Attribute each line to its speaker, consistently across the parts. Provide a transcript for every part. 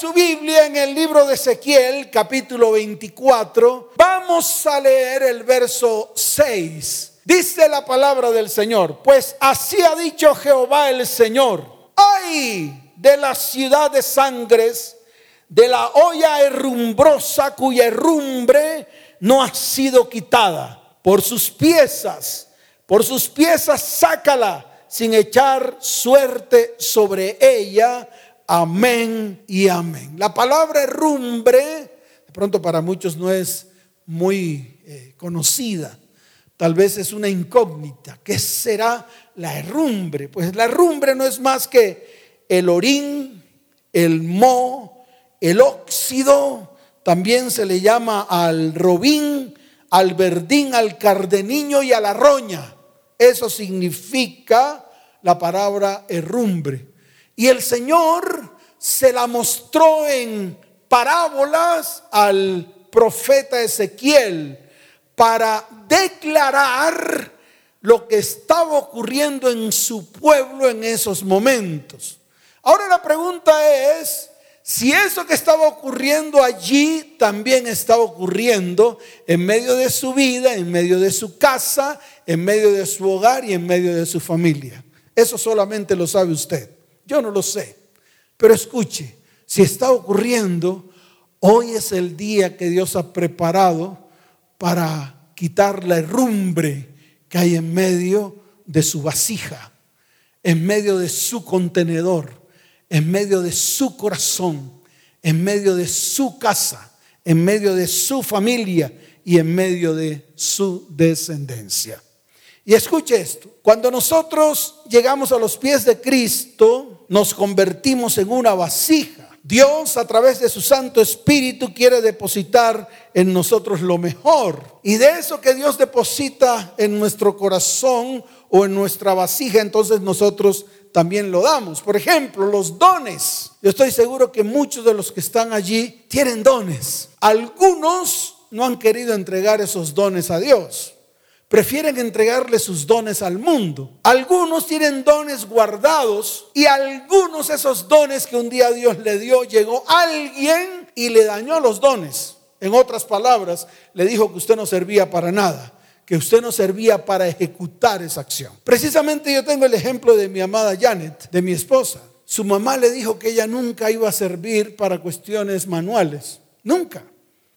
Speaker 1: su Biblia en el libro de Ezequiel, capítulo 24, vamos a leer el verso 6. Dice la palabra del Señor, pues así ha dicho Jehová el Señor, ay de la ciudad de sangres, de la olla herrumbrosa cuya herrumbre no ha sido quitada, por sus piezas, por sus piezas sácala sin echar suerte sobre ella. Amén y amén. La palabra herrumbre, de pronto para muchos no es muy eh, conocida. Tal vez es una incógnita. ¿Qué será la herrumbre? Pues la herrumbre no es más que el orín, el mo, el óxido. También se le llama al robín, al verdín, al cardeniño y a la roña. Eso significa la palabra herrumbre. Y el Señor se la mostró en parábolas al profeta Ezequiel para declarar lo que estaba ocurriendo en su pueblo en esos momentos. Ahora la pregunta es si eso que estaba ocurriendo allí también estaba ocurriendo en medio de su vida, en medio de su casa, en medio de su hogar y en medio de su familia. Eso solamente lo sabe usted. Yo no lo sé. Pero escuche, si está ocurriendo, hoy es el día que Dios ha preparado para quitar la herrumbre que hay en medio de su vasija, en medio de su contenedor, en medio de su corazón, en medio de su casa, en medio de su familia y en medio de su descendencia. Y escuche esto, cuando nosotros llegamos a los pies de Cristo, nos convertimos en una vasija Dios a través de su Santo Espíritu quiere depositar en nosotros lo mejor. Y de eso que Dios deposita en nuestro corazón o en nuestra vasija, entonces nosotros también lo damos. Por ejemplo, los dones. Yo estoy seguro que muchos de los que están allí tienen dones. Algunos no han querido entregar esos dones a Dios prefieren entregarle sus dones al mundo. Algunos tienen dones guardados y algunos esos dones que un día Dios le dio, llegó alguien y le dañó los dones. En otras palabras, le dijo que usted no servía para nada, que usted no servía para ejecutar esa acción. Precisamente yo tengo el ejemplo de mi amada Janet, de mi esposa. Su mamá le dijo que ella nunca iba a servir para cuestiones manuales. Nunca.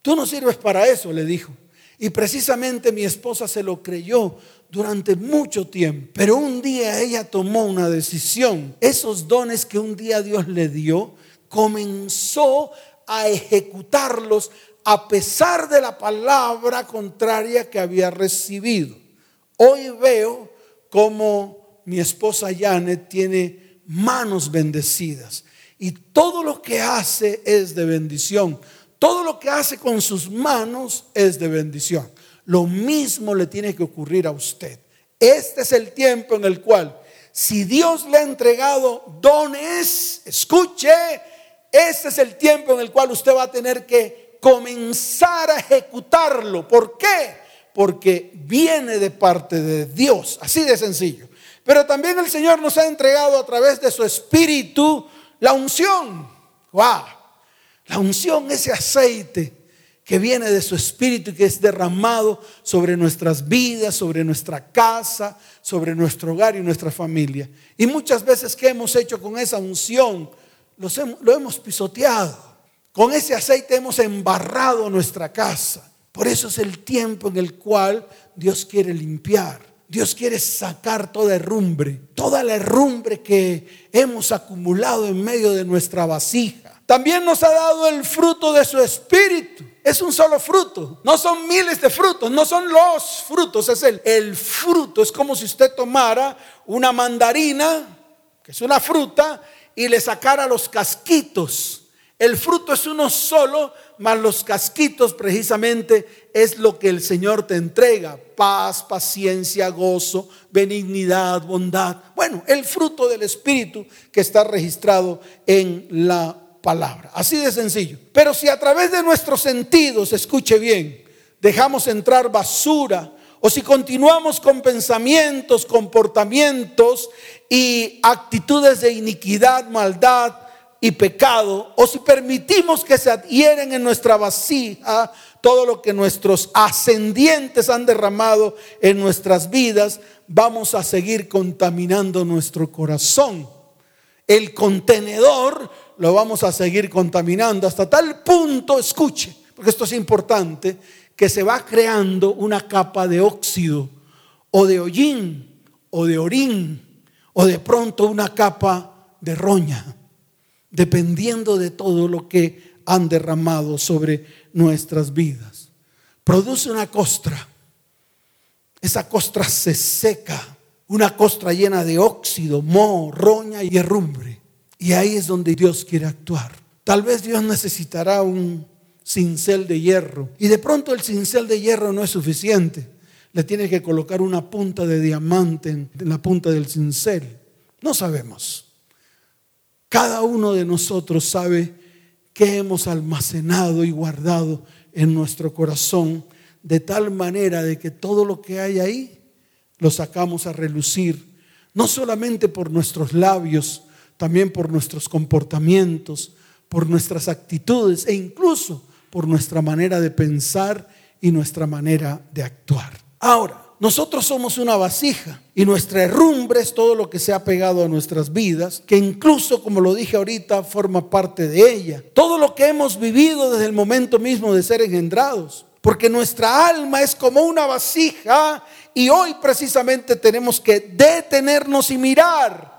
Speaker 1: Tú no sirves para eso, le dijo. Y precisamente mi esposa se lo creyó durante mucho tiempo. Pero un día ella tomó una decisión. Esos dones que un día Dios le dio, comenzó a ejecutarlos a pesar de la palabra contraria que había recibido. Hoy veo como mi esposa Janet tiene manos bendecidas y todo lo que hace es de bendición. Todo lo que hace con sus manos es de bendición. Lo mismo le tiene que ocurrir a usted. Este es el tiempo en el cual, si Dios le ha entregado dones, escuche, este es el tiempo en el cual usted va a tener que comenzar a ejecutarlo. ¿Por qué? Porque viene de parte de Dios, así de sencillo. Pero también el Señor nos ha entregado a través de su espíritu la unción. ¡Wow! La unción, ese aceite que viene de su espíritu y que es derramado sobre nuestras vidas, sobre nuestra casa, sobre nuestro hogar y nuestra familia. Y muchas veces, ¿qué hemos hecho con esa unción? lo hemos pisoteado. Con ese aceite hemos embarrado nuestra casa. Por eso es el tiempo en el cual Dios quiere limpiar. Dios quiere sacar toda herrumbre, toda la herrumbre que hemos acumulado en medio de nuestra vasija también nos ha dado el fruto de su espíritu. Es un solo fruto. No son miles de frutos, no son los frutos, es el, el fruto. Es como si usted tomara una mandarina, que es una fruta, y le sacara los casquitos. El fruto es uno solo, mas los casquitos precisamente es lo que el Señor te entrega. Paz, paciencia, gozo, benignidad, bondad. Bueno, el fruto del Espíritu que está registrado en la palabra. Así de sencillo. Pero si a través de nuestros sentidos, escuche bien, dejamos entrar basura, o si continuamos con pensamientos, comportamientos y actitudes de iniquidad, maldad y pecado, o si permitimos que se adhieren en nuestra vasija todo lo que nuestros ascendientes han derramado en nuestras vidas, vamos a seguir contaminando nuestro corazón. El contenedor lo vamos a seguir contaminando hasta tal punto, escuche, porque esto es importante, que se va creando una capa de óxido o de hollín o de orín o de pronto una capa de roña, dependiendo de todo lo que han derramado sobre nuestras vidas. Produce una costra. Esa costra se seca, una costra llena de óxido, moho, roña y herrumbre. Y ahí es donde Dios quiere actuar. Tal vez Dios necesitará un cincel de hierro. Y de pronto el cincel de hierro no es suficiente. Le tiene que colocar una punta de diamante en la punta del cincel. No sabemos. Cada uno de nosotros sabe que hemos almacenado y guardado en nuestro corazón de tal manera de que todo lo que hay ahí lo sacamos a relucir, no solamente por nuestros labios, también por nuestros comportamientos, por nuestras actitudes e incluso por nuestra manera de pensar y nuestra manera de actuar. Ahora, nosotros somos una vasija y nuestra herrumbre es todo lo que se ha pegado a nuestras vidas, que incluso, como lo dije ahorita, forma parte de ella. Todo lo que hemos vivido desde el momento mismo de ser engendrados. Porque nuestra alma es como una vasija y hoy precisamente tenemos que detenernos y mirar,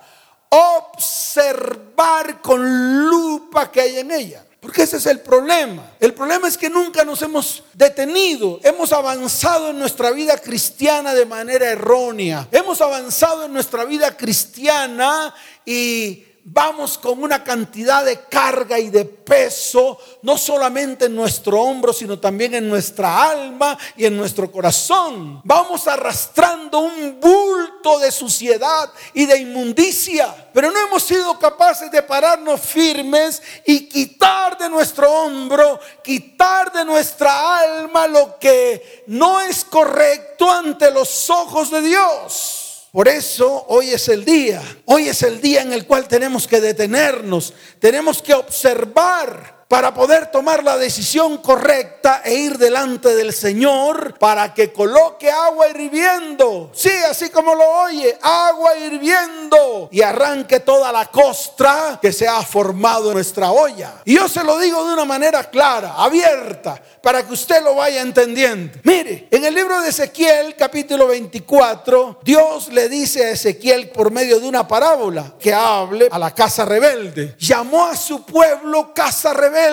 Speaker 1: observar con lupa que hay en ella. Porque ese es el problema. El problema es que nunca nos hemos detenido. Hemos avanzado en nuestra vida cristiana de manera errónea. Hemos avanzado en nuestra vida cristiana y vamos con una cantidad de carga y de peso, no solamente en nuestro hombro, sino también en nuestra alma y en nuestro corazón. Vamos arrastrando un bulto de suciedad y de inmundicia, pero no hemos sido capaces de pararnos firmes y quitar de nuestro hombro, quitar de nuestra alma lo que no es correcto ante los ojos de Dios. Por eso hoy es el día, hoy es el día en el cual tenemos que detenernos, tenemos que observar para poder tomar la decisión correcta e ir delante del Señor para que coloque agua hirviendo. Sí, así como lo oye, agua hirviendo y arranque toda la costra que se ha formado en nuestra olla. Y yo se lo digo de una manera clara, abierta, para que usted lo vaya entendiendo. Mire, en el libro de Ezequiel, capítulo 24, Dios le dice a Ezequiel por medio de una parábola que hable a la casa rebelde. Llamó a su pueblo casa rebelde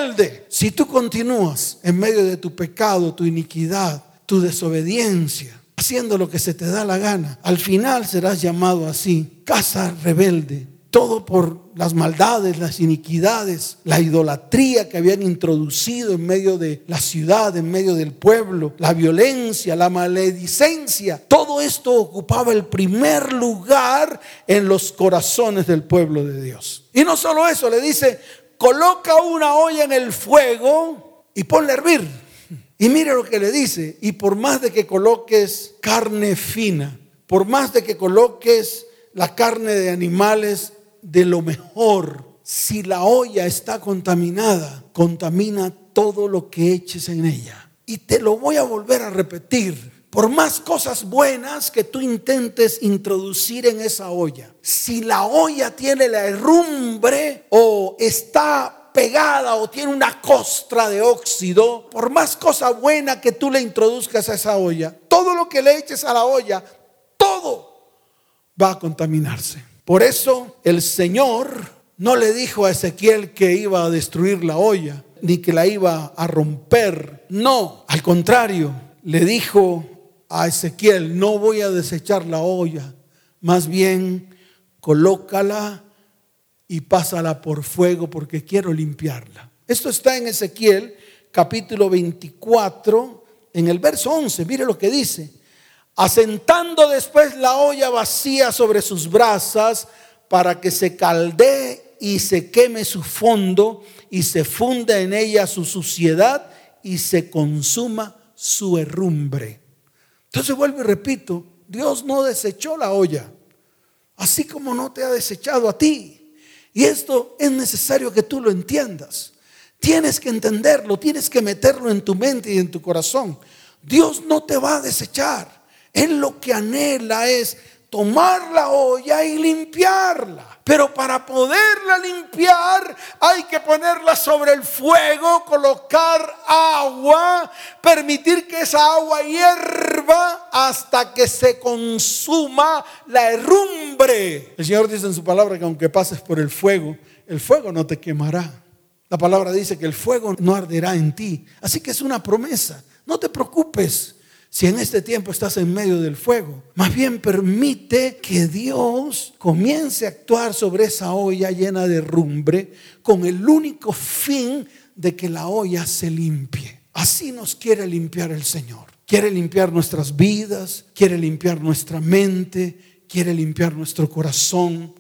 Speaker 1: si tú continúas en medio de tu pecado, tu iniquidad, tu desobediencia, haciendo lo que se te da la gana, al final serás llamado así, casa rebelde. Todo por las maldades, las iniquidades, la idolatría que habían introducido en medio de la ciudad, en medio del pueblo, la violencia, la maledicencia. Todo esto ocupaba el primer lugar en los corazones del pueblo de Dios. Y no solo eso, le dice, coloca una olla en el fuego y ponle a hervir. Y mire lo que le dice, y por más de que coloques carne fina, por más de que coloques la carne de animales de lo mejor, si la olla está contaminada, contamina todo lo que eches en ella. Y te lo voy a volver a repetir por más cosas buenas que tú intentes introducir en esa olla, si la olla tiene la herrumbre o está pegada o tiene una costra de óxido, por más cosa buena que tú le introduzcas a esa olla, todo lo que le eches a la olla, todo va a contaminarse. Por eso el Señor no le dijo a Ezequiel que iba a destruir la olla, ni que la iba a romper. No, al contrario, le dijo a Ezequiel, no voy a desechar la olla, más bien colócala y pásala por fuego porque quiero limpiarla. Esto está en Ezequiel capítulo 24, en el verso 11, mire lo que dice. Asentando después la olla vacía sobre sus brasas para que se caldee y se queme su fondo y se funda en ella su suciedad y se consuma su herrumbre. Entonces vuelvo y repito, Dios no desechó la olla, así como no te ha desechado a ti, Y esto es necesario que tú lo entiendas. Tienes que entenderlo, tienes que meterlo en tu mente y en tu corazón. Dios no te va a desechar. Él lo que anhela es tomar la olla y limpiarla. Pero para poderla limpiar hay que ponerla sobre el fuego, colocar agua, permitir que esa agua hierva hasta que se consuma la herrumbre. El Señor dice en su palabra que aunque pases por el fuego, el fuego no te quemará. La palabra dice que el fuego no arderá en ti. Así que es una promesa. No te preocupes si en este tiempo estás en medio del fuego. Más bien permite que Dios comience a actuar sobre esa olla llena de rumbre con el único fin de que la olla se limpie. Así nos quiere limpiar el Señor. Quiere limpiar nuestras vidas, quiere limpiar nuestra mente, quiere limpiar nuestro corazón,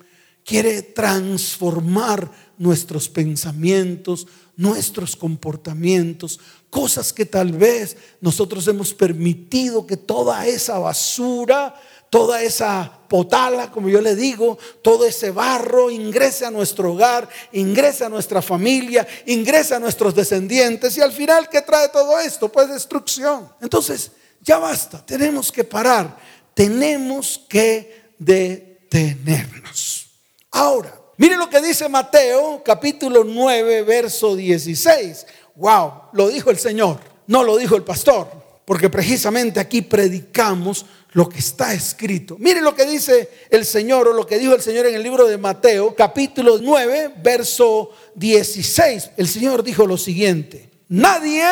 Speaker 1: quiere transformar nuestros pensamientos, nuestros comportamientos, cosas que tal vez nosotros hemos permitido que toda esa basura, toda esa potala, como yo le digo, todo ese barro ingrese a nuestro hogar, ingrese a nuestra familia, ingrese a nuestros descendientes y al final, ¿qué trae todo esto? Pues destrucción. Entonces, ya basta, tenemos que parar, tenemos que detenernos. Ahora, Mire lo que dice Mateo capítulo 9, verso 16. Wow, lo dijo el Señor, no lo dijo el pastor, porque precisamente aquí predicamos lo que está escrito. Mire lo que dice el Señor o lo que dijo el Señor en el libro de Mateo capítulo 9, verso 16. El Señor dijo lo siguiente. Nadie,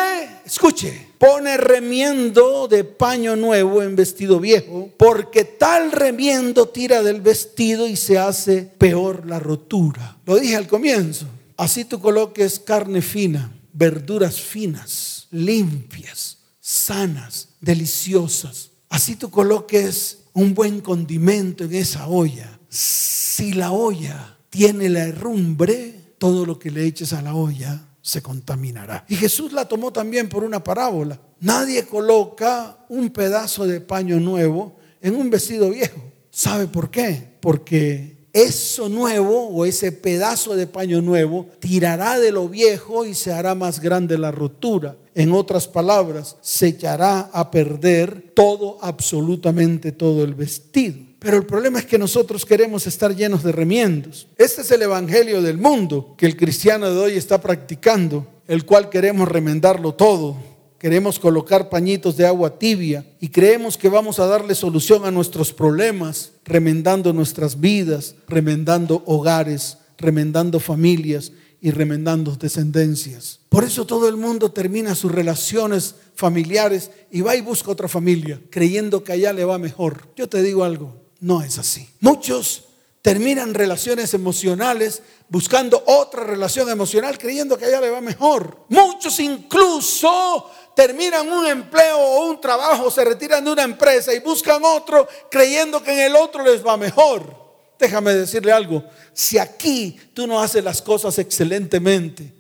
Speaker 1: escuche, pone remiendo de paño nuevo en vestido viejo, porque tal remiendo tira del vestido y se hace peor la rotura. Lo dije al comienzo. Así tú coloques carne fina, verduras finas, limpias, sanas, deliciosas. Así tú coloques un buen condimento en esa olla. Si la olla tiene la herrumbre, todo lo que le eches a la olla se contaminará. Y Jesús la tomó también por una parábola. Nadie coloca un pedazo de paño nuevo en un vestido viejo. ¿Sabe por qué? Porque eso nuevo o ese pedazo de paño nuevo tirará de lo viejo y se hará más grande la rotura. En otras palabras, se echará a perder todo, absolutamente todo el vestido. Pero el problema es que nosotros queremos estar llenos de remiendos. Este es el evangelio del mundo que el cristiano de hoy está practicando, el cual queremos remendarlo todo. Queremos colocar pañitos de agua tibia y creemos que vamos a darle solución a nuestros problemas, remendando nuestras vidas, remendando hogares, remendando familias y remendando descendencias. Por eso todo el mundo termina sus relaciones familiares y va y busca otra familia, creyendo que allá le va mejor. Yo te digo algo, no es así. Muchos terminan relaciones emocionales buscando otra relación emocional creyendo que allá le va mejor. Muchos incluso terminan un empleo o un trabajo, se retiran de una empresa y buscan otro creyendo que en el otro les va mejor. Déjame decirle algo, si aquí tú no haces las cosas excelentemente,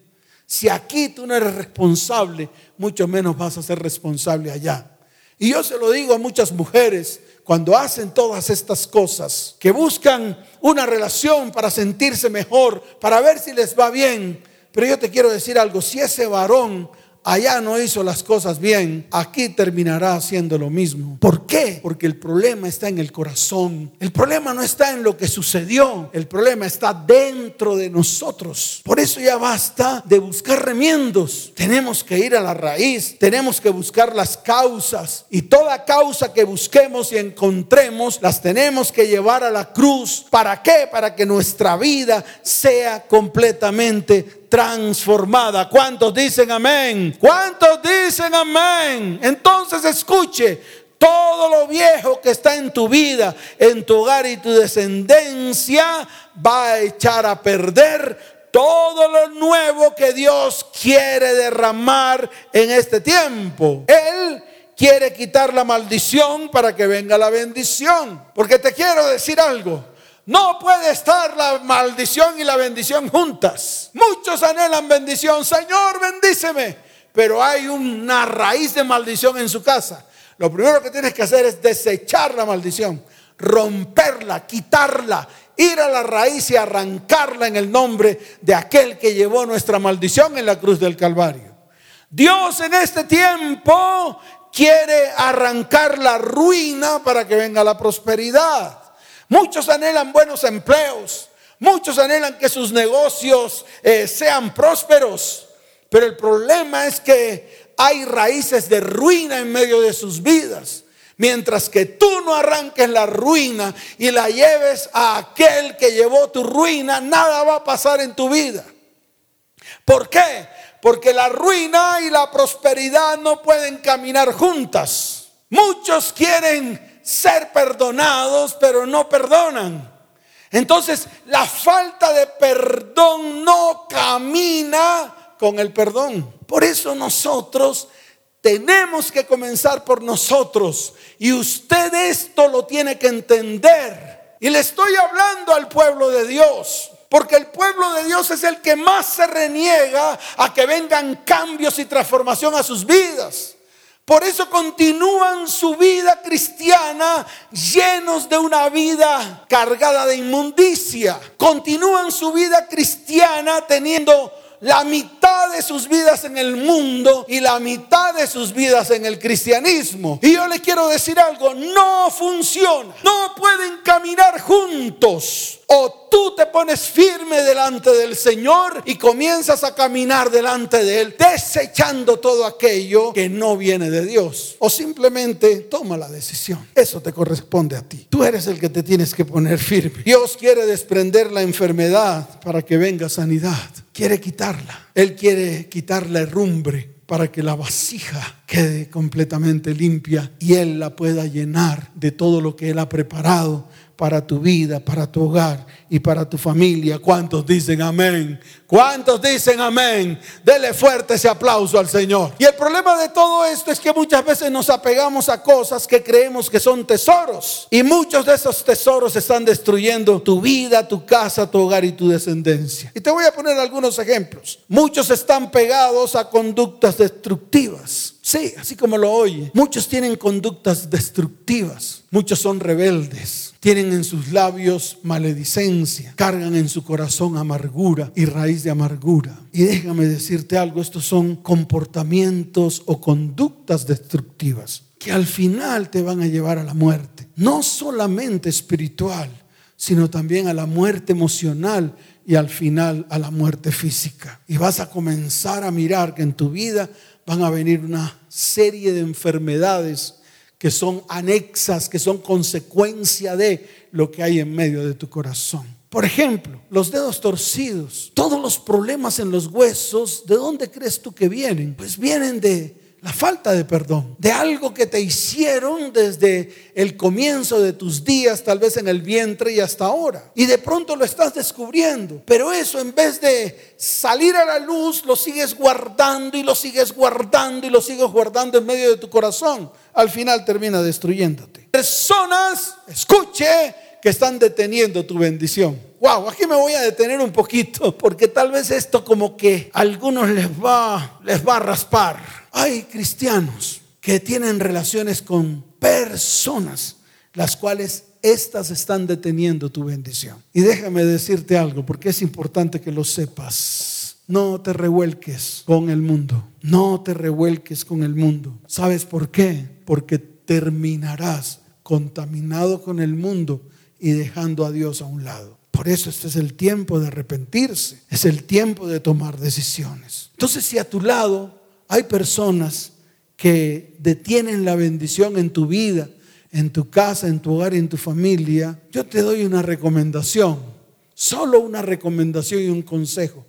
Speaker 1: si aquí tú no eres responsable, mucho menos vas a ser responsable allá. Y yo se lo digo a muchas mujeres cuando hacen todas estas cosas, que buscan una relación para sentirse mejor, para ver si les va bien. Pero yo te quiero decir algo, si ese varón allá no hizo las cosas bien, aquí terminará haciendo lo mismo. ¿Por qué? Porque el problema está en el corazón. El problema no está en lo que sucedió, el problema está dentro de nosotros. Por eso ya basta de buscar remiendos. Tenemos que ir a la raíz, tenemos que buscar las causas y toda causa que busquemos y encontremos las tenemos que llevar a la cruz. ¿Para qué? Para que nuestra vida sea completamente transformada. ¿Cuántos dicen amén? ¿Cuántos dicen amén? Entonces escuche, todo lo viejo que está en tu vida, en tu hogar y tu descendencia va a echar a perder todo lo nuevo que Dios quiere derramar en este tiempo. Él quiere quitar la maldición para que venga la bendición. Porque te quiero decir algo. No puede estar la maldición y la bendición juntas. Muchos anhelan bendición. Señor, bendíceme. Pero hay una raíz de maldición en su casa. Lo primero que tienes que hacer es desechar la maldición, romperla, quitarla, ir a la raíz y arrancarla en el nombre de aquel que llevó nuestra maldición en la cruz del Calvario. Dios en este tiempo quiere arrancar la ruina para que venga la prosperidad. Muchos anhelan buenos empleos, muchos anhelan que sus negocios eh, sean prósperos, pero el problema es que hay raíces de ruina en medio de sus vidas. Mientras que tú no arranques la ruina y la lleves a aquel que llevó tu ruina, nada va a pasar en tu vida. ¿Por qué? Porque la ruina y la prosperidad no pueden caminar juntas. Muchos quieren ser perdonados, pero no perdonan. Entonces, la falta de perdón no camina con el perdón. Por eso nosotros tenemos que comenzar por nosotros. Y usted esto lo tiene que entender. Y le estoy hablando al pueblo de Dios. Porque el pueblo de Dios es el que más se reniega a que vengan cambios y transformación a sus vidas. Por eso continúan su vida cristiana llenos de una vida cargada de inmundicia. Continúan su vida cristiana teniendo la mitad de sus vidas en el mundo y la mitad de sus vidas en el cristianismo. Y yo le quiero decir algo, no funciona. No pueden caminar juntos. O tú te pones firme delante del Señor y comienzas a caminar delante de Él, desechando todo aquello que no viene de Dios. O simplemente toma la decisión. Eso te corresponde a ti. Tú eres el que te tienes que poner firme. Dios quiere desprender la enfermedad para que venga sanidad. Quiere quitarla. Él quiere quitar la herrumbre para que la vasija quede completamente limpia y Él la pueda llenar de todo lo que Él ha preparado para tu vida, para tu hogar y para tu familia. ¿Cuántos dicen amén? ¿Cuántos dicen amén? Dele fuerte ese aplauso al Señor. Y el problema de todo esto es que muchas veces nos apegamos a cosas que creemos que son tesoros. Y muchos de esos tesoros están destruyendo tu vida, tu casa, tu hogar y tu descendencia. Y te voy a poner algunos ejemplos. Muchos están pegados a conductas destructivas. Sí, así como lo oye. Muchos tienen conductas destructivas. Muchos son rebeldes. Tienen en sus labios maledicencia. Cargan en su corazón amargura y raíz de amargura. Y déjame decirte algo, estos son comportamientos o conductas destructivas que al final te van a llevar a la muerte. No solamente espiritual, sino también a la muerte emocional y al final a la muerte física. Y vas a comenzar a mirar que en tu vida van a venir una serie de enfermedades que son anexas, que son consecuencia de lo que hay en medio de tu corazón. Por ejemplo, los dedos torcidos, todos los problemas en los huesos, ¿de dónde crees tú que vienen? Pues vienen de la falta de perdón, de algo que te hicieron desde el comienzo de tus días, tal vez en el vientre y hasta ahora. Y de pronto lo estás descubriendo, pero eso en vez de salir a la luz, lo sigues guardando y lo sigues guardando y lo sigues guardando en medio de tu corazón. Al final termina destruyéndote. Personas, escuche, que están deteniendo tu bendición. Wow, aquí me voy a detener un poquito porque tal vez esto como que a algunos les va les va a raspar hay cristianos que tienen relaciones con personas, las cuales estas están deteniendo tu bendición. Y déjame decirte algo, porque es importante que lo sepas. No te revuelques con el mundo. No te revuelques con el mundo. ¿Sabes por qué? Porque terminarás contaminado con el mundo y dejando a Dios a un lado. Por eso este es el tiempo de arrepentirse. Es el tiempo de tomar decisiones. Entonces, si a tu lado hay personas que detienen la bendición en tu vida, en tu casa, en tu hogar, en tu familia. Yo te doy una recomendación, solo una recomendación y un consejo.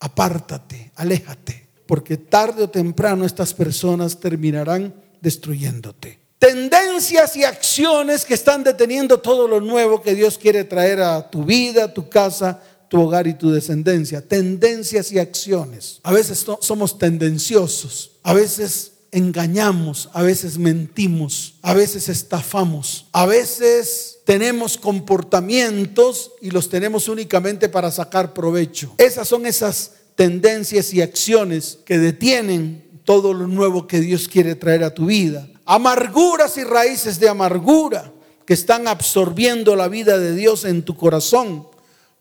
Speaker 1: Apártate, aléjate, porque tarde o temprano estas personas terminarán destruyéndote. Tendencias y acciones que están deteniendo todo lo nuevo que Dios quiere traer a tu vida, a tu casa, tu hogar y tu descendencia. Tendencias y acciones. A veces somos tendenciosos, a veces engañamos, a veces mentimos, a veces estafamos, a veces tenemos comportamientos y los tenemos únicamente para sacar provecho. Esas son esas tendencias y acciones que detienen todo lo nuevo que Dios quiere traer a tu vida. Amarguras y raíces de amargura que están absorbiendo la vida de Dios en tu corazón,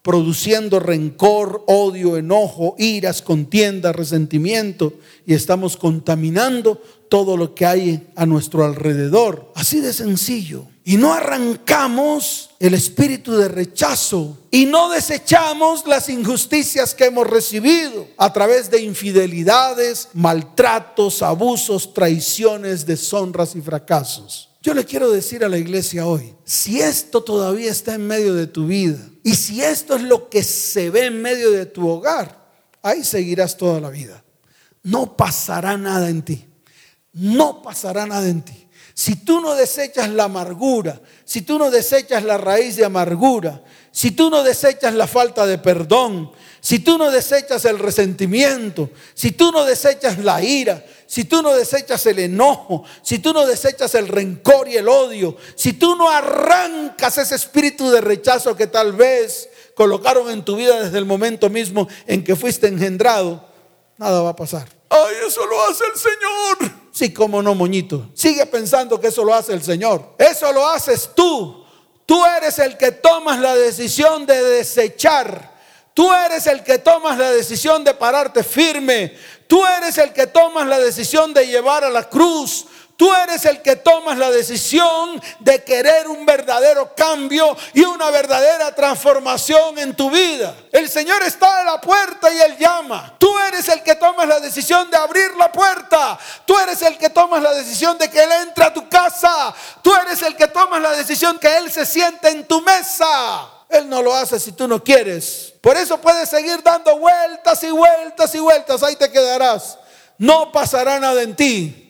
Speaker 1: produciendo rencor, odio, enojo, iras, contienda, resentimiento, y estamos contaminando todo lo que hay a nuestro alrededor. Así de sencillo. Y no arrancamos el espíritu de rechazo y no desechamos las injusticias que hemos recibido a través de infidelidades, maltratos, abusos, traiciones, deshonras y fracasos. Yo le quiero decir a la iglesia hoy, si esto todavía está en medio de tu vida y si esto es lo que se ve en medio de tu hogar, ahí seguirás toda la vida. No pasará nada en ti no pasará nada en ti. Si tú no desechas la amargura, si tú no desechas la raíz de amargura, si tú no desechas la falta de perdón, si tú no desechas el resentimiento, si tú no desechas la ira, si tú no desechas el enojo, si tú no desechas el rencor y el odio, si tú no arrancas ese espíritu de rechazo que tal vez colocaron en tu vida desde el momento mismo en que fuiste engendrado, nada va a pasar. Ay, eso lo hace el Señor. Sí, como no, moñito. Sigue pensando que eso lo hace el Señor. Eso lo haces tú. Tú eres el que tomas la decisión de desechar. Tú eres el que tomas la decisión de pararte firme. Tú eres el que tomas la decisión de llevar a la cruz. Tú eres el que tomas la decisión de querer un verdadero cambio y una verdadera transformación en tu vida. El Señor está a la puerta y Él llama. Tú eres el que tomas la decisión de abrir la puerta. Tú eres el que tomas la decisión de que Él entre a tu casa. Tú eres el que tomas la decisión que Él se siente en tu mesa. Él no lo hace si tú no quieres. Por eso puedes seguir dando vueltas y vueltas y vueltas. Ahí te quedarás. No pasará nada en ti.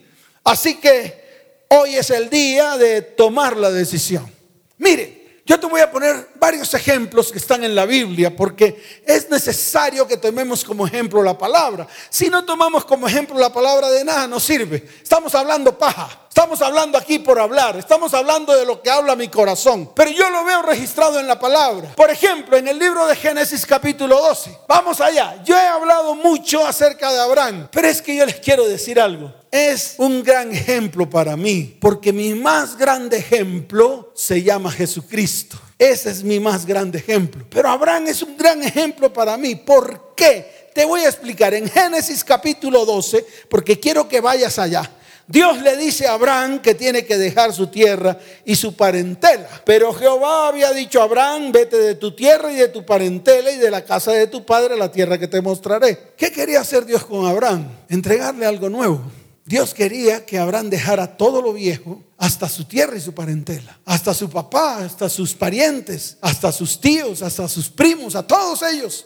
Speaker 1: Así que hoy es el día de tomar la decisión. Mire, yo te voy a poner varios ejemplos que están en la Biblia porque es necesario que tomemos como ejemplo la palabra. Si no tomamos como ejemplo la palabra de nada nos sirve. Estamos hablando paja. Estamos hablando aquí por hablar, estamos hablando de lo que habla mi corazón, pero yo lo veo registrado en la palabra. Por ejemplo, en el libro de Génesis capítulo 12. Vamos allá, yo he hablado mucho acerca de Abraham, pero es que yo les quiero decir algo. Es un gran ejemplo para mí, porque mi más grande ejemplo se llama Jesucristo. Ese es mi más grande ejemplo. Pero Abraham es un gran ejemplo para mí. ¿Por qué? Te voy a explicar en Génesis capítulo 12, porque quiero que vayas allá. Dios le dice a Abraham que tiene que dejar su tierra y su parentela. Pero Jehová había dicho a Abraham, vete de tu tierra y de tu parentela y de la casa de tu padre a la tierra que te mostraré. ¿Qué quería hacer Dios con Abraham? Entregarle algo nuevo. Dios quería que Abraham dejara todo lo viejo, hasta su tierra y su parentela, hasta su papá, hasta sus parientes, hasta sus tíos, hasta sus primos, a todos ellos.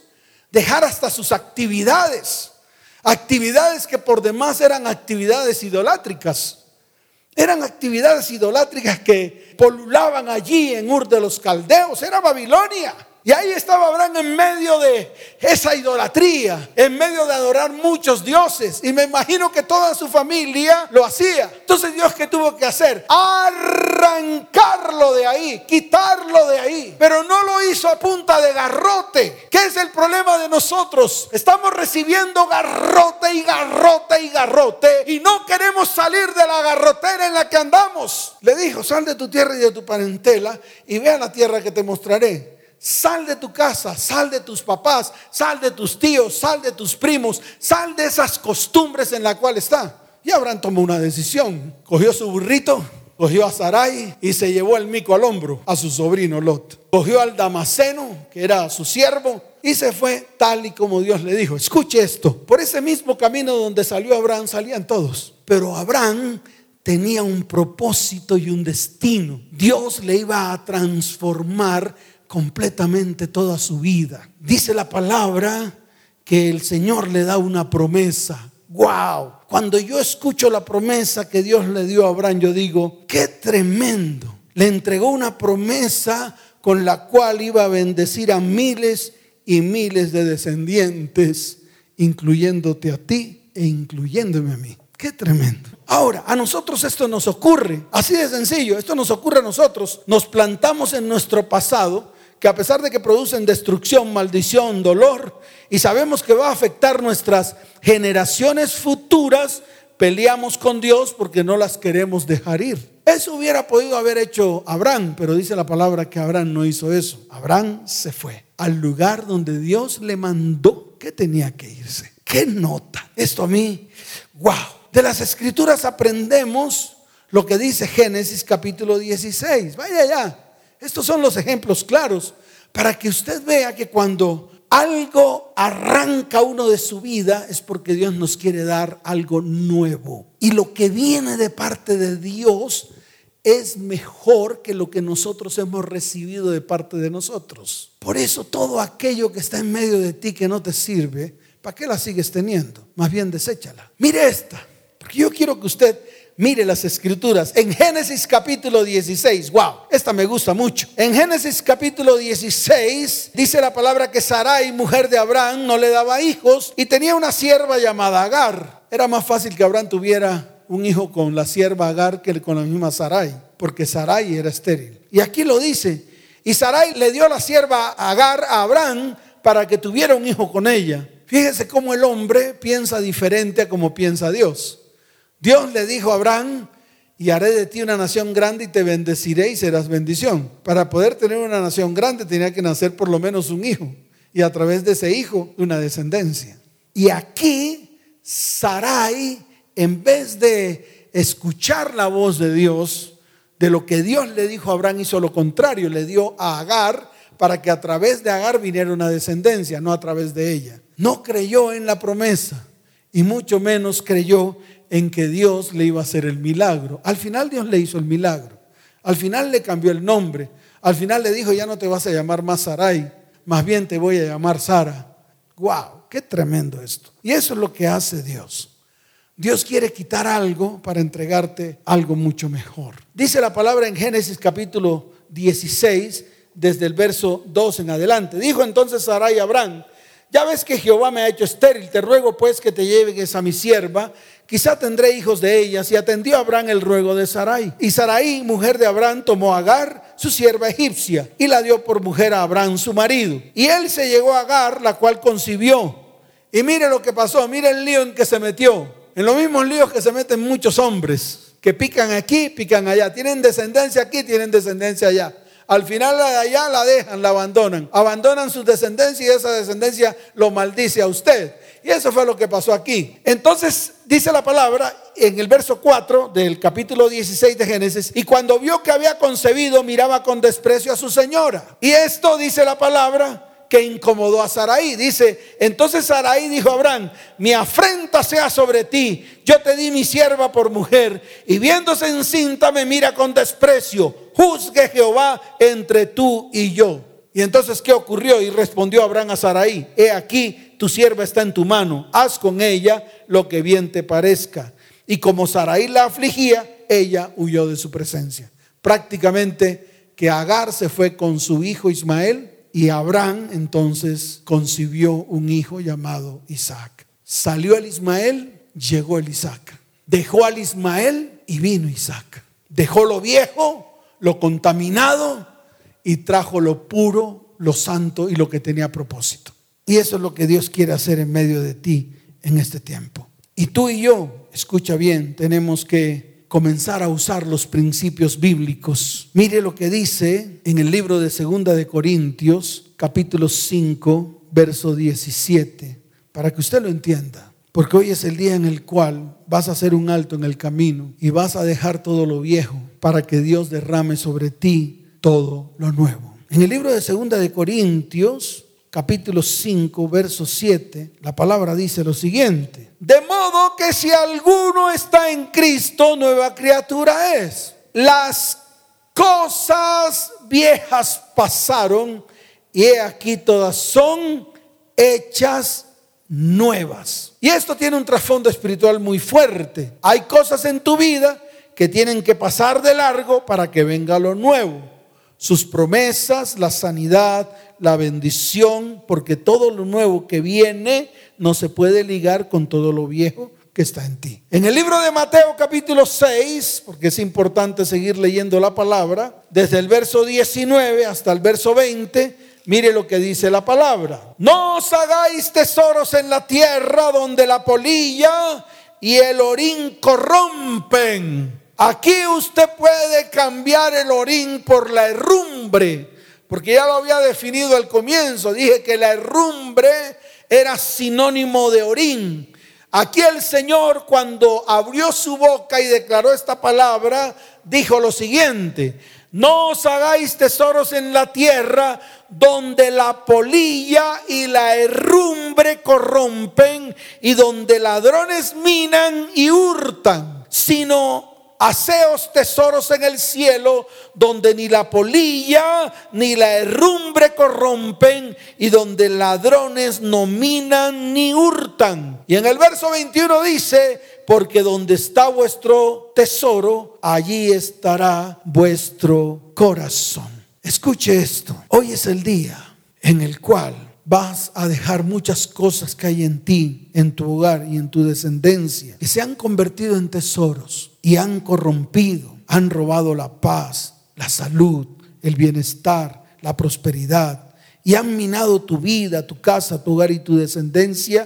Speaker 1: Dejar hasta sus actividades Actividades que por demás eran actividades idolátricas. Eran actividades idolátricas que polulaban allí en Ur de los Caldeos. Era Babilonia. Y ahí estaba Abraham en medio de esa idolatría, en medio de adorar muchos dioses. Y me imagino que toda su familia lo hacía. Entonces Dios que tuvo que hacer? Arrancarlo de ahí, quitarlo de ahí. Pero no lo hizo a punta de garrote. ¿Qué es el problema de nosotros? Estamos recibiendo garrote y garrote y garrote. Y no queremos salir de la garrotera en la que andamos. Le dijo, sal de tu tierra y de tu parentela y ve a la tierra que te mostraré. Sal de tu casa, sal de tus papás, sal de tus tíos, sal de tus primos, sal de esas costumbres en la cual está. Y Abraham tomó una decisión. Cogió su burrito, cogió a Sarai y se llevó el mico al hombro a su sobrino Lot. Cogió al Damaseno, que era su siervo, y se fue tal y como Dios le dijo. Escuche esto, por ese mismo camino donde salió Abraham salían todos, pero Abraham tenía un propósito y un destino. Dios le iba a transformar completamente toda su vida. Dice la palabra que el Señor le da una promesa. ¡Wow! Cuando yo escucho la promesa que Dios le dio a Abraham, yo digo, qué tremendo. Le entregó una promesa con la cual iba a bendecir a miles y miles de descendientes, incluyéndote a ti e incluyéndome a mí. Qué tremendo. Ahora, a nosotros esto nos ocurre, así de sencillo, esto nos ocurre a nosotros. Nos plantamos en nuestro pasado que a pesar de que producen destrucción, maldición, dolor, y sabemos que va a afectar nuestras generaciones futuras, peleamos con Dios porque no las queremos dejar ir. Eso hubiera podido haber hecho Abraham, pero dice la palabra que Abraham no hizo eso. Abraham se fue al lugar donde Dios le mandó que tenía que irse. ¿Qué nota? Esto a mí, wow. De las escrituras aprendemos lo que dice Génesis capítulo 16. Vaya allá. Estos son los ejemplos claros para que usted vea que cuando algo arranca uno de su vida es porque Dios nos quiere dar algo nuevo. Y lo que viene de parte de Dios es mejor que lo que nosotros hemos recibido de parte de nosotros. Por eso todo aquello que está en medio de ti que no te sirve, ¿para qué la sigues teniendo? Más bien deséchala. Mire esta, porque yo quiero que usted Mire las escrituras. En Génesis capítulo 16, wow, esta me gusta mucho. En Génesis capítulo 16 dice la palabra que Sarai, mujer de Abraham, no le daba hijos y tenía una sierva llamada Agar. Era más fácil que Abraham tuviera un hijo con la sierva Agar que con la misma Sarai, porque Sarai era estéril. Y aquí lo dice, y Sarai le dio la sierva Agar a Abraham para que tuviera un hijo con ella. Fíjese cómo el hombre piensa diferente a como piensa Dios. Dios le dijo a Abraham, y haré de ti una nación grande y te bendeciré y serás bendición. Para poder tener una nación grande tenía que nacer por lo menos un hijo y a través de ese hijo una descendencia. Y aquí Sarai, en vez de escuchar la voz de Dios, de lo que Dios le dijo a Abraham, hizo lo contrario, le dio a Agar para que a través de Agar viniera una descendencia, no a través de ella. No creyó en la promesa y mucho menos creyó en que Dios le iba a hacer el milagro. Al final Dios le hizo el milagro. Al final le cambió el nombre. Al final le dijo, ya no te vas a llamar más Sarai, más bien te voy a llamar Sara. ¡Wow! ¡Qué tremendo esto! Y eso es lo que hace Dios. Dios quiere quitar algo para entregarte algo mucho mejor. Dice la palabra en Génesis capítulo 16, desde el verso 2 en adelante. Dijo entonces Sarai a Abraham, ya ves que Jehová me ha hecho estéril, te ruego pues que te lleves a mi sierva quizá tendré hijos de ellas. Y atendió Abraham el ruego de Sarai. Y Sarai, mujer de Abraham, tomó a Agar, su sierva egipcia, y la dio por mujer a Abraham, su marido. Y él se llegó a Agar, la cual concibió. Y mire lo que pasó, mire el lío en que se metió. En los mismos líos que se meten muchos hombres, que pican aquí, pican allá. Tienen descendencia aquí, tienen descendencia allá. Al final la de allá la dejan, la abandonan. Abandonan su descendencia y esa descendencia lo maldice a usted. Y eso fue lo que pasó aquí. Entonces dice la palabra en el verso 4 del capítulo 16 de Génesis, y cuando vio que había concebido, miraba con desprecio a su señora. Y esto dice la palabra que incomodó a Saraí. Dice, entonces Saraí dijo a Abraham, mi afrenta sea sobre ti, yo te di mi sierva por mujer, y viéndose encinta me mira con desprecio, juzgue Jehová entre tú y yo. Y entonces, ¿qué ocurrió? Y respondió Abraham a Saraí, he aquí, tu sierva está en tu mano, haz con ella lo que bien te parezca. Y como Saraí la afligía, ella huyó de su presencia. Prácticamente que Agar se fue con su hijo Ismael y Abraham entonces concibió un hijo llamado Isaac. Salió el Ismael, llegó el Isaac. Dejó al Ismael y vino Isaac. Dejó lo viejo, lo contaminado y trajo lo puro, lo santo y lo que tenía propósito. Y eso es lo que Dios quiere hacer en medio de ti en este tiempo. Y tú y yo, escucha bien, tenemos que comenzar a usar los principios bíblicos. Mire lo que dice en el libro de Segunda de Corintios, capítulo 5, verso 17, para que usted lo entienda. Porque hoy es el día en el cual vas a hacer un alto en el camino y vas a dejar todo lo viejo para que Dios derrame sobre ti todo lo nuevo. En el libro de Segunda de Corintios, capítulo 5, verso 7, la palabra dice lo siguiente: De modo que si alguno está en Cristo, nueva criatura es. Las cosas viejas pasaron y he aquí todas son hechas nuevas. Y esto tiene un trasfondo espiritual muy fuerte. Hay cosas en tu vida que tienen que pasar de largo para que venga lo nuevo sus promesas, la sanidad, la bendición, porque todo lo nuevo que viene no se puede ligar con todo lo viejo que está en ti. En el libro de Mateo capítulo 6, porque es importante seguir leyendo la palabra, desde el verso 19 hasta el verso 20, mire lo que dice la palabra. No os hagáis tesoros en la tierra donde la polilla y el orín corrompen Aquí usted puede cambiar el orín por la herrumbre, porque ya lo había definido al comienzo. Dije que la herrumbre era sinónimo de orín. Aquí el Señor cuando abrió su boca y declaró esta palabra, dijo lo siguiente, no os hagáis tesoros en la tierra donde la polilla y la herrumbre corrompen y donde ladrones minan y hurtan, sino haceos tesoros en el cielo, donde ni la polilla ni la herrumbre corrompen y donde ladrones no minan ni hurtan. Y en el verso 21 dice, porque donde está vuestro tesoro, allí estará vuestro corazón. Escuche esto, hoy es el día en el cual vas a dejar muchas cosas que hay en ti, en tu hogar y en tu descendencia, que se han convertido en tesoros y han corrompido, han robado la paz, la salud, el bienestar, la prosperidad y han minado tu vida, tu casa, tu hogar y tu descendencia,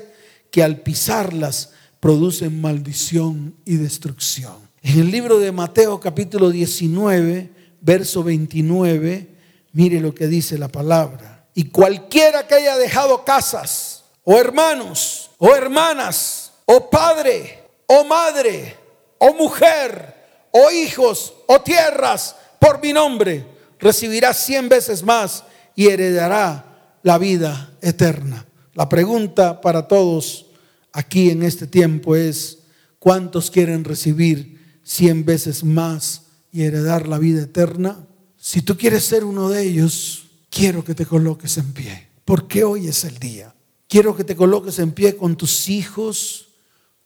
Speaker 1: que al pisarlas producen maldición y destrucción. En el libro de Mateo capítulo 19, verso 29, mire lo que dice la palabra. Y cualquiera que haya dejado casas, o hermanos, o hermanas, o padre, o madre, o mujer, o hijos, o tierras, por mi nombre, recibirá cien veces más y heredará la vida eterna. La pregunta para todos aquí en este tiempo es, ¿cuántos quieren recibir cien veces más y heredar la vida eterna? Si tú quieres ser uno de ellos, quiero que te coloques en pie, porque hoy es el día. Quiero que te coloques en pie con tus hijos,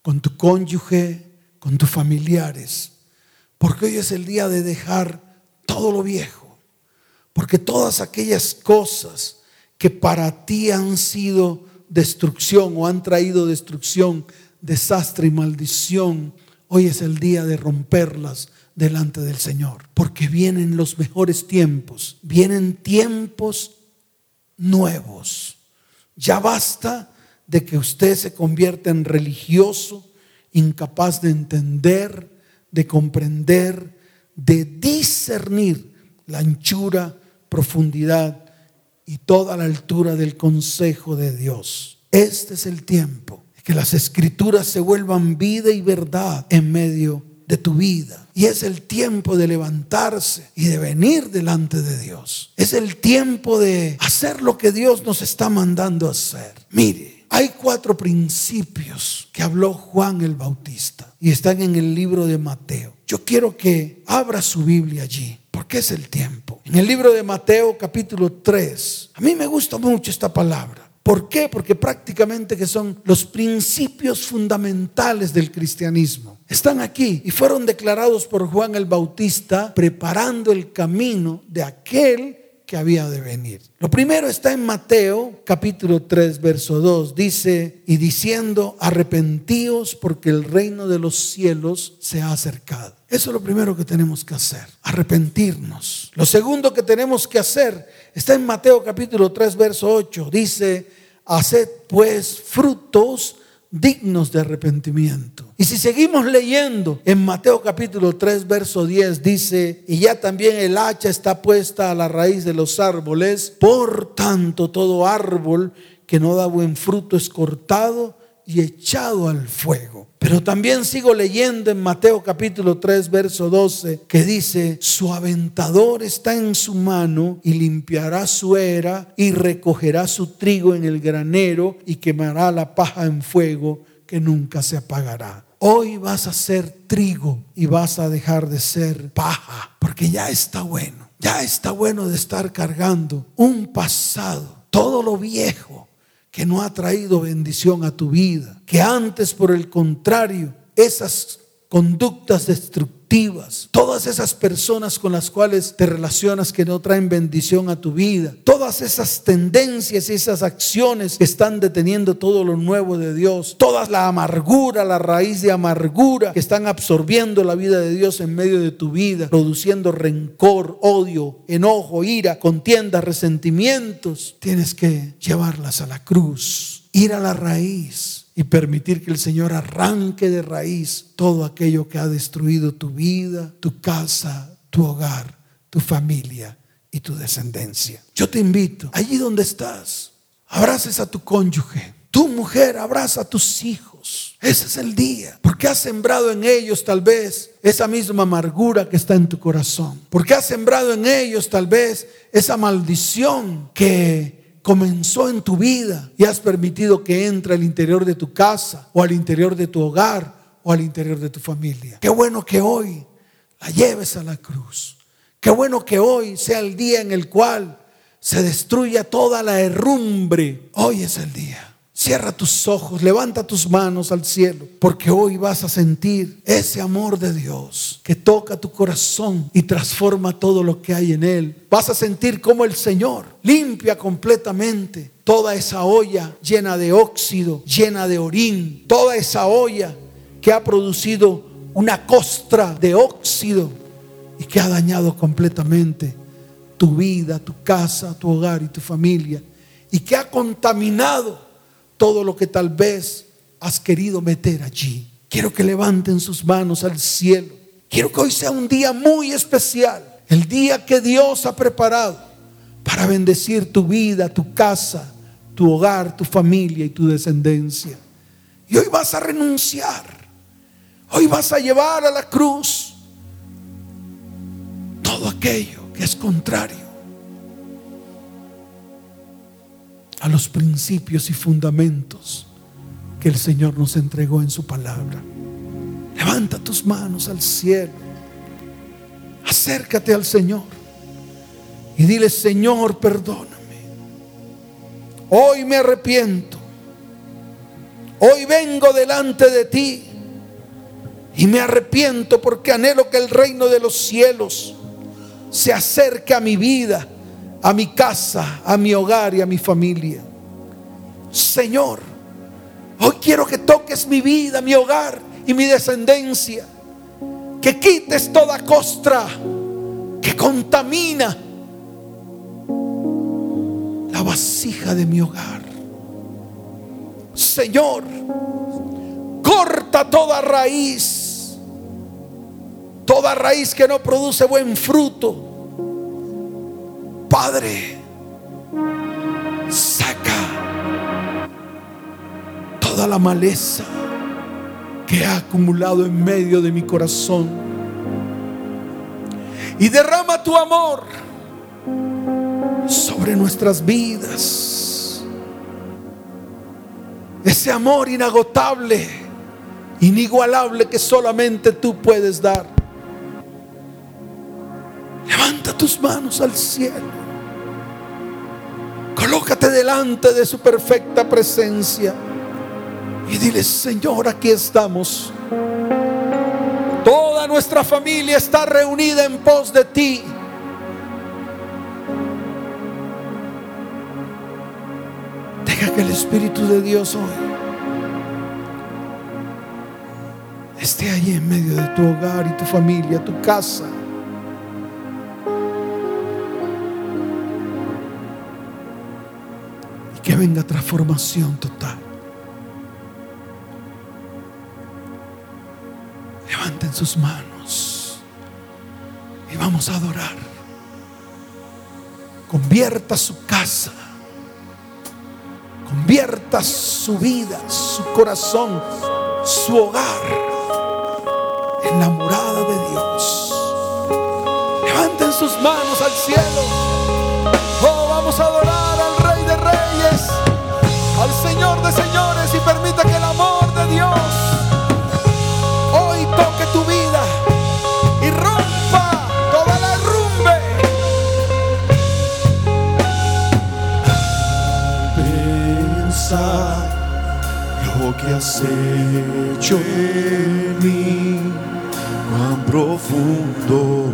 Speaker 1: con tu cónyuge, con tus familiares, porque hoy es el día de dejar todo lo viejo, porque todas aquellas cosas que para ti han sido destrucción o han traído destrucción, desastre y maldición, hoy es el día de romperlas delante del Señor, porque vienen los mejores tiempos, vienen tiempos nuevos. Ya basta de que usted se convierta en religioso, incapaz de entender, de comprender, de discernir la anchura, profundidad y toda la altura del consejo de Dios. Este es el tiempo que las escrituras se vuelvan vida y verdad en medio de tu vida. Y es el tiempo de levantarse y de venir delante de Dios. Es el tiempo de hacer lo que Dios nos está mandando hacer. Mire, hay cuatro principios que habló Juan el Bautista y están en el libro de Mateo. Yo quiero que abra su Biblia allí, porque es el tiempo. En el libro de Mateo capítulo 3, a mí me gusta mucho esta palabra. ¿Por qué? Porque prácticamente que son los principios fundamentales del cristianismo. Están aquí y fueron declarados por Juan el Bautista preparando el camino de aquel que había de venir. Lo primero está en Mateo capítulo 3 verso 2. Dice, y diciendo, arrepentíos porque el reino de los cielos se ha acercado. Eso es lo primero que tenemos que hacer, arrepentirnos. Lo segundo que tenemos que hacer está en Mateo capítulo 3 verso 8. Dice, haced pues frutos dignos de arrepentimiento. Y si seguimos leyendo en Mateo capítulo 3, verso 10, dice, y ya también el hacha está puesta a la raíz de los árboles, por tanto todo árbol que no da buen fruto es cortado y echado al fuego. Pero también sigo leyendo en Mateo capítulo 3, verso 12, que dice, su aventador está en su mano y limpiará su era y recogerá su trigo en el granero y quemará la paja en fuego que nunca se apagará. Hoy vas a ser trigo y vas a dejar de ser paja, porque ya está bueno. Ya está bueno de estar cargando un pasado, todo lo viejo que no ha traído bendición a tu vida, que antes por el contrario, esas conductas destructivas, todas esas personas con las cuales te relacionas que no traen bendición a tu vida, todas esas tendencias y esas acciones están deteniendo todo lo nuevo de Dios, toda la amargura, la raíz de amargura que están absorbiendo la vida de Dios en medio de tu vida, produciendo rencor, odio, enojo, ira, contiendas, resentimientos, tienes que llevarlas a la cruz, ir a la raíz y permitir que el Señor arranque de raíz todo aquello que ha destruido tu vida, tu casa, tu hogar, tu familia y tu descendencia. Yo te invito, allí donde estás, abraces a tu cónyuge, tu mujer abraza a tus hijos. Ese es el día. Porque has sembrado en ellos tal vez esa misma amargura que está en tu corazón. Porque has sembrado en ellos tal vez esa maldición que comenzó en tu vida y has permitido que entre al interior de tu casa o al interior de tu hogar o al interior de tu familia. Qué bueno que hoy la lleves a la cruz. Qué bueno que hoy sea el día en el cual se destruya toda la herrumbre. Hoy es el día. Cierra tus ojos, levanta tus manos al cielo, porque hoy vas a sentir ese amor de Dios que toca tu corazón y transforma todo lo que hay en él. Vas a sentir como el Señor limpia completamente toda esa olla llena de óxido, llena de orín, toda esa olla que ha producido una costra de óxido y que ha dañado completamente tu vida, tu casa, tu hogar y tu familia y que ha contaminado todo lo que tal vez has querido meter allí. Quiero que levanten sus manos al cielo. Quiero que hoy sea un día muy especial. El día que Dios ha preparado para bendecir tu vida, tu casa, tu hogar, tu familia y tu descendencia. Y hoy vas a renunciar. Hoy vas a llevar a la cruz todo aquello que es contrario a los principios y fundamentos que el Señor nos entregó en su palabra. Levanta tus manos al cielo. Acércate al Señor y dile, Señor, perdóname. Hoy me arrepiento. Hoy vengo delante de ti y me arrepiento porque anhelo que el reino de los cielos se acerque a mi vida a mi casa, a mi hogar y a mi familia. Señor, hoy quiero que toques mi vida, mi hogar y mi descendencia. Que quites toda costra que contamina la vasija de mi hogar. Señor, corta toda raíz, toda raíz que no produce buen fruto Padre, saca toda la maleza que ha acumulado en medio de mi corazón y derrama tu amor sobre nuestras vidas. Ese amor inagotable, inigualable que solamente tú puedes dar. Levanta tus manos al cielo. Colócate delante de su perfecta presencia y dile, Señor, aquí estamos. Toda nuestra familia está reunida en pos de ti. Deja que el Espíritu de Dios hoy esté allí en medio de tu hogar y tu familia, tu casa. Que venga transformación total. Levanten sus manos y vamos a adorar. Convierta su casa, convierta su vida, su corazón, su hogar en la morada de Dios. Levanten sus manos al cielo. Al Señor de señores y permita que el amor de Dios hoy toque tu vida y rompa toda la rumbe.
Speaker 2: Pensar lo que has hecho en mí, cuán profundo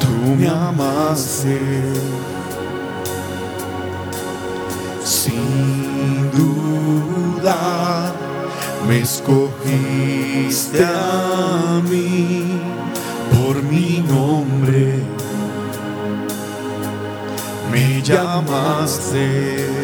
Speaker 2: tú me amaste me escogiste a mí por mi nombre. Me llamaste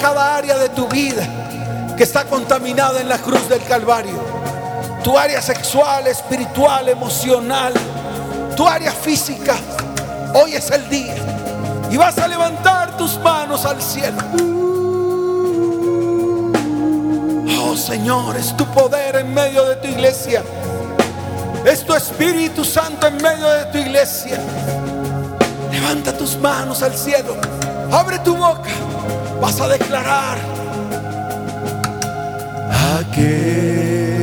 Speaker 1: cada área de tu vida que está contaminada en la cruz del Calvario. Tu área sexual, espiritual, emocional, tu área física. Hoy es el día. Y vas a levantar tus manos al cielo. Oh Señor, es tu poder en medio de tu iglesia. Es tu Espíritu Santo en medio de tu iglesia. Levanta tus manos al cielo. Abre tu boca. Vas a declarar.
Speaker 2: Aquel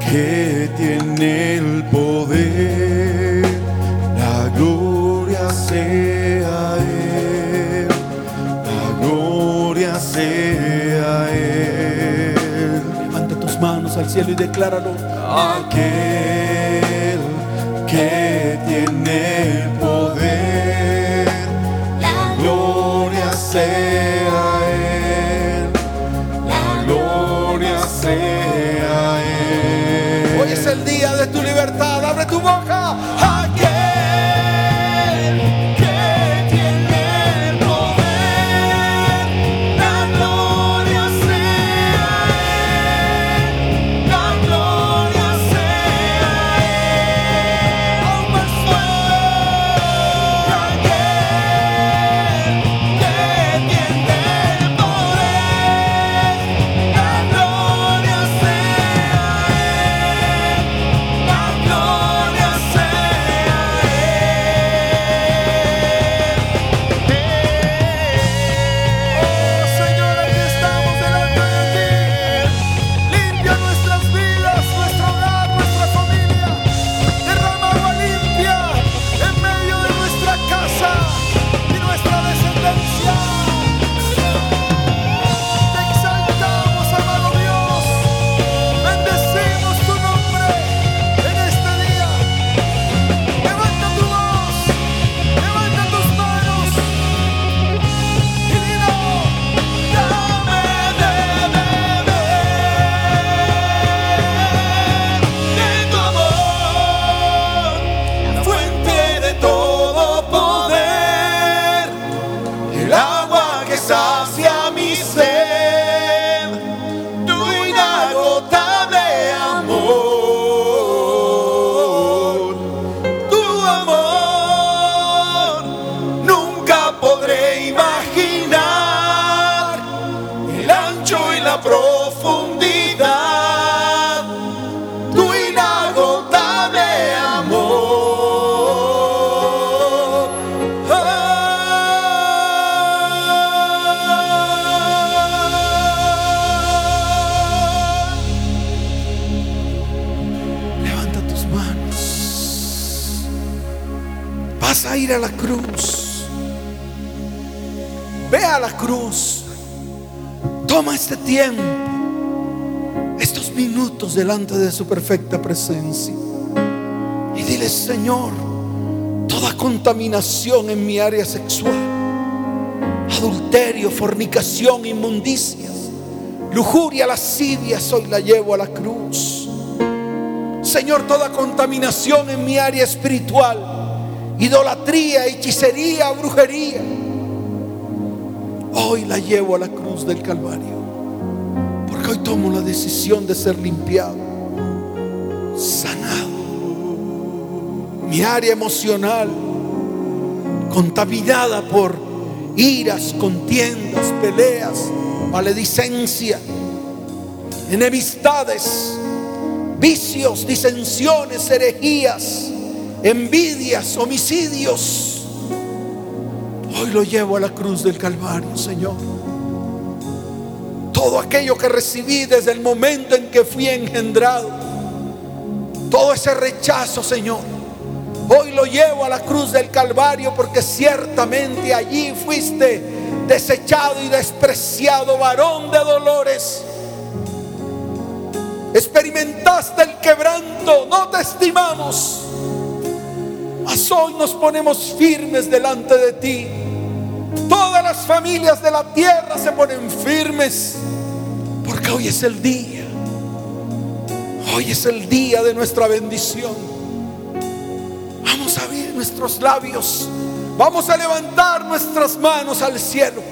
Speaker 2: que tiene el poder, la gloria sea Él, la gloria sea Él.
Speaker 1: Levanta tus manos al cielo y decláralo.
Speaker 2: Aquel que tiene el poder, la gloria sea
Speaker 1: Ve a la cruz. Toma este tiempo, estos minutos delante de su perfecta presencia. Y dile, Señor, toda contaminación en mi área sexual, adulterio, fornicación, inmundicias, lujuria, lascivia, hoy la llevo a la cruz. Señor, toda contaminación en mi área espiritual, idolatría, hechicería, brujería, hoy la llevo a la cruz del Calvario. Porque hoy tomo la decisión de ser limpiado, sanado. Mi área emocional, contaminada por iras, contiendas, peleas, maledicencia, enemistades vicios, disensiones, herejías, envidias, homicidios. Hoy lo llevo a la cruz del Calvario, Señor. Todo aquello que recibí desde el momento en que fui engendrado, todo ese rechazo, Señor. Hoy lo llevo a la cruz del Calvario porque ciertamente allí fuiste desechado y despreciado, varón de dolores experimentaste el quebranto, no te estimamos. Mas hoy nos ponemos firmes delante de ti. Todas las familias de la tierra se ponen firmes porque hoy es el día. Hoy es el día de nuestra bendición. Vamos a abrir nuestros labios. Vamos a levantar nuestras manos al cielo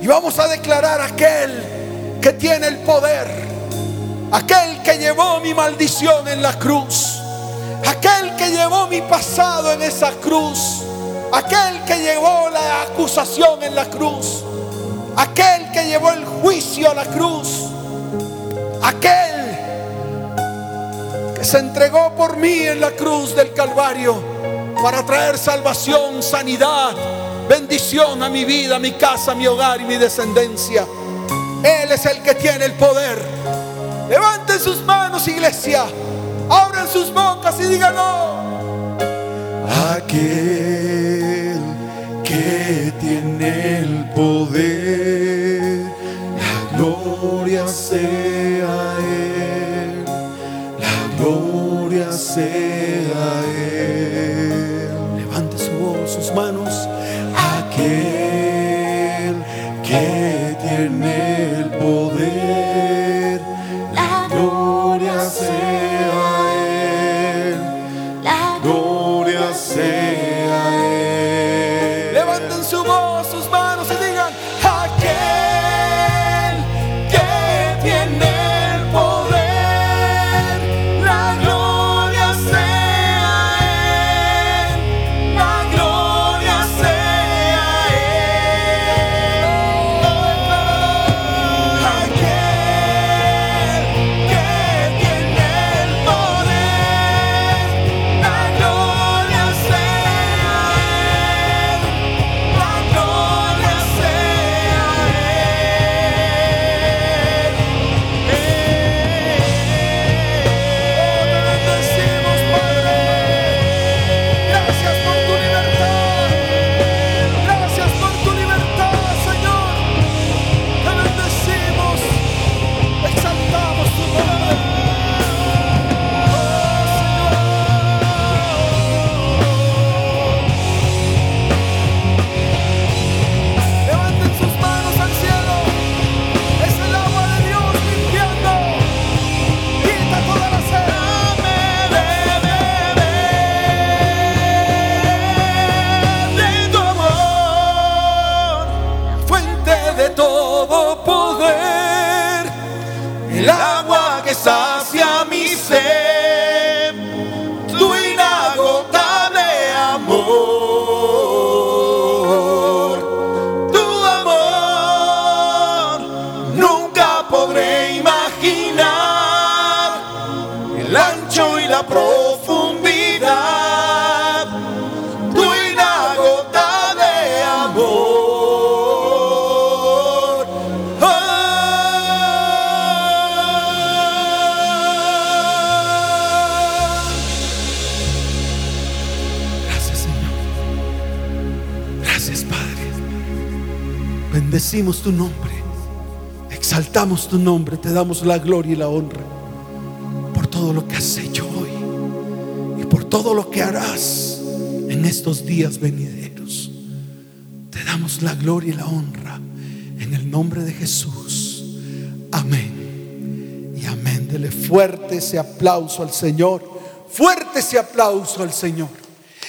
Speaker 1: y vamos a declarar aquel que tiene el poder Aquel que llevó mi maldición en la cruz. Aquel que llevó mi pasado en esa cruz. Aquel que llevó la acusación en la cruz. Aquel que llevó el juicio a la cruz. Aquel que se entregó por mí en la cruz del Calvario para traer salvación, sanidad, bendición a mi vida, a mi casa, a mi hogar y mi descendencia. Él es el que tiene el poder. Levanten sus manos, iglesia. Abran sus bocas y díganlo.
Speaker 2: Aquel que tiene el poder, la gloria sea Él, la gloria sea Él.
Speaker 1: Levante su voz, sus manos. Bendecimos tu nombre, exaltamos tu nombre, te damos la gloria y la honra por todo lo que has hecho hoy y por todo lo que harás en estos días venideros. Te damos la gloria y la honra en el nombre de Jesús. Amén. Y amén. Dele fuerte ese aplauso al Señor. Fuerte ese aplauso al Señor.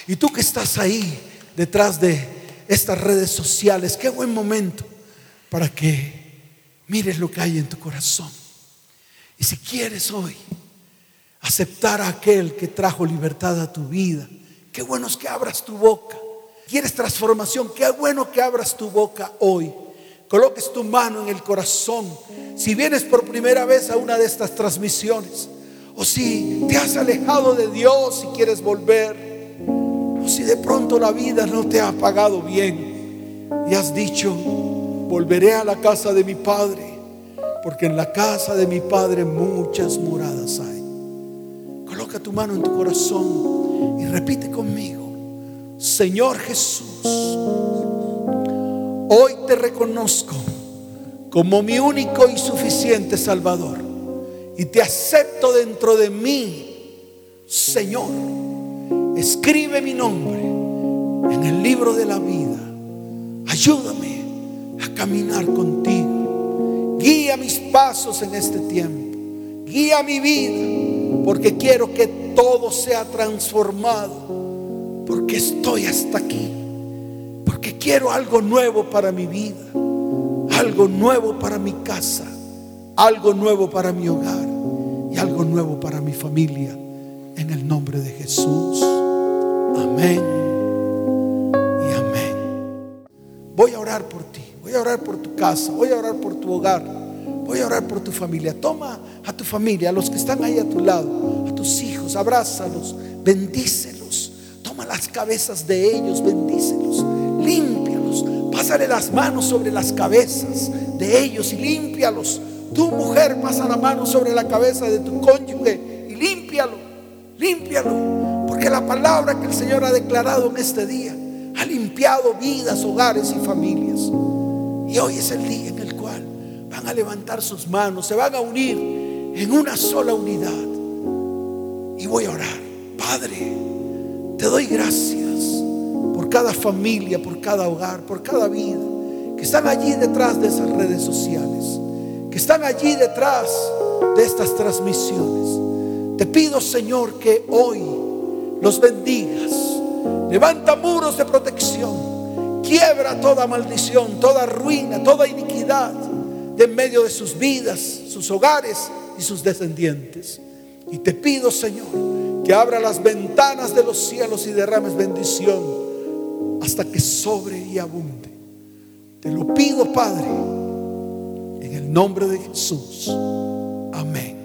Speaker 1: Y tú que estás ahí detrás de estas redes sociales, qué buen momento para que mires lo que hay en tu corazón. Y si quieres hoy aceptar a aquel que trajo libertad a tu vida, qué bueno es que abras tu boca. ¿Quieres transformación? Qué bueno que abras tu boca hoy. Coloques tu mano en el corazón. Si vienes por primera vez a una de estas transmisiones, o si te has alejado de Dios y quieres volver, o si de pronto la vida no te ha pagado bien y has dicho, volveré a la casa de mi Padre, porque en la casa de mi Padre muchas moradas hay. Coloca tu mano en tu corazón y repite conmigo, Señor Jesús, hoy te reconozco como mi único y suficiente Salvador y te acepto dentro de mí, Señor. Escribe mi nombre en el libro de la vida. Ayúdame a caminar contigo. Guía mis pasos en este tiempo. Guía mi vida porque quiero que todo sea transformado. Porque estoy hasta aquí. Porque quiero algo nuevo para mi vida. Algo nuevo para mi casa. Algo nuevo para mi hogar. Y algo nuevo para mi familia. En el nombre de Jesús. Amén. Y amén. Voy a orar por ti. Voy a orar por tu casa. Voy a orar por tu hogar. Voy a orar por tu familia. Toma a tu familia, a los que están ahí a tu lado, a tus hijos, abrázalos, bendícelos. Toma las cabezas de ellos, bendícelos, límpialos. Pásale las manos sobre las cabezas de ellos y límpialos. Tu mujer pasa la mano sobre la cabeza de tu cónyuge y límpialo, límpialo. Porque la palabra que el Señor ha declarado en este día ha limpiado vidas, hogares y familias. Y hoy es el día en el cual van a levantar sus manos, se van a unir en una sola unidad. Y voy a orar. Padre, te doy gracias por cada familia, por cada hogar, por cada vida que están allí detrás de esas redes sociales, que están allí detrás de estas transmisiones. Te pido, Señor, que hoy los bendigas. Levanta muros de protección. Quiebra toda maldición, toda ruina, toda iniquidad de en medio de sus vidas, sus hogares y sus descendientes. Y te pido, Señor, que abra las ventanas de los cielos y derrames bendición hasta que sobre y abunde. Te lo pido, Padre, en el nombre de Jesús. Amén.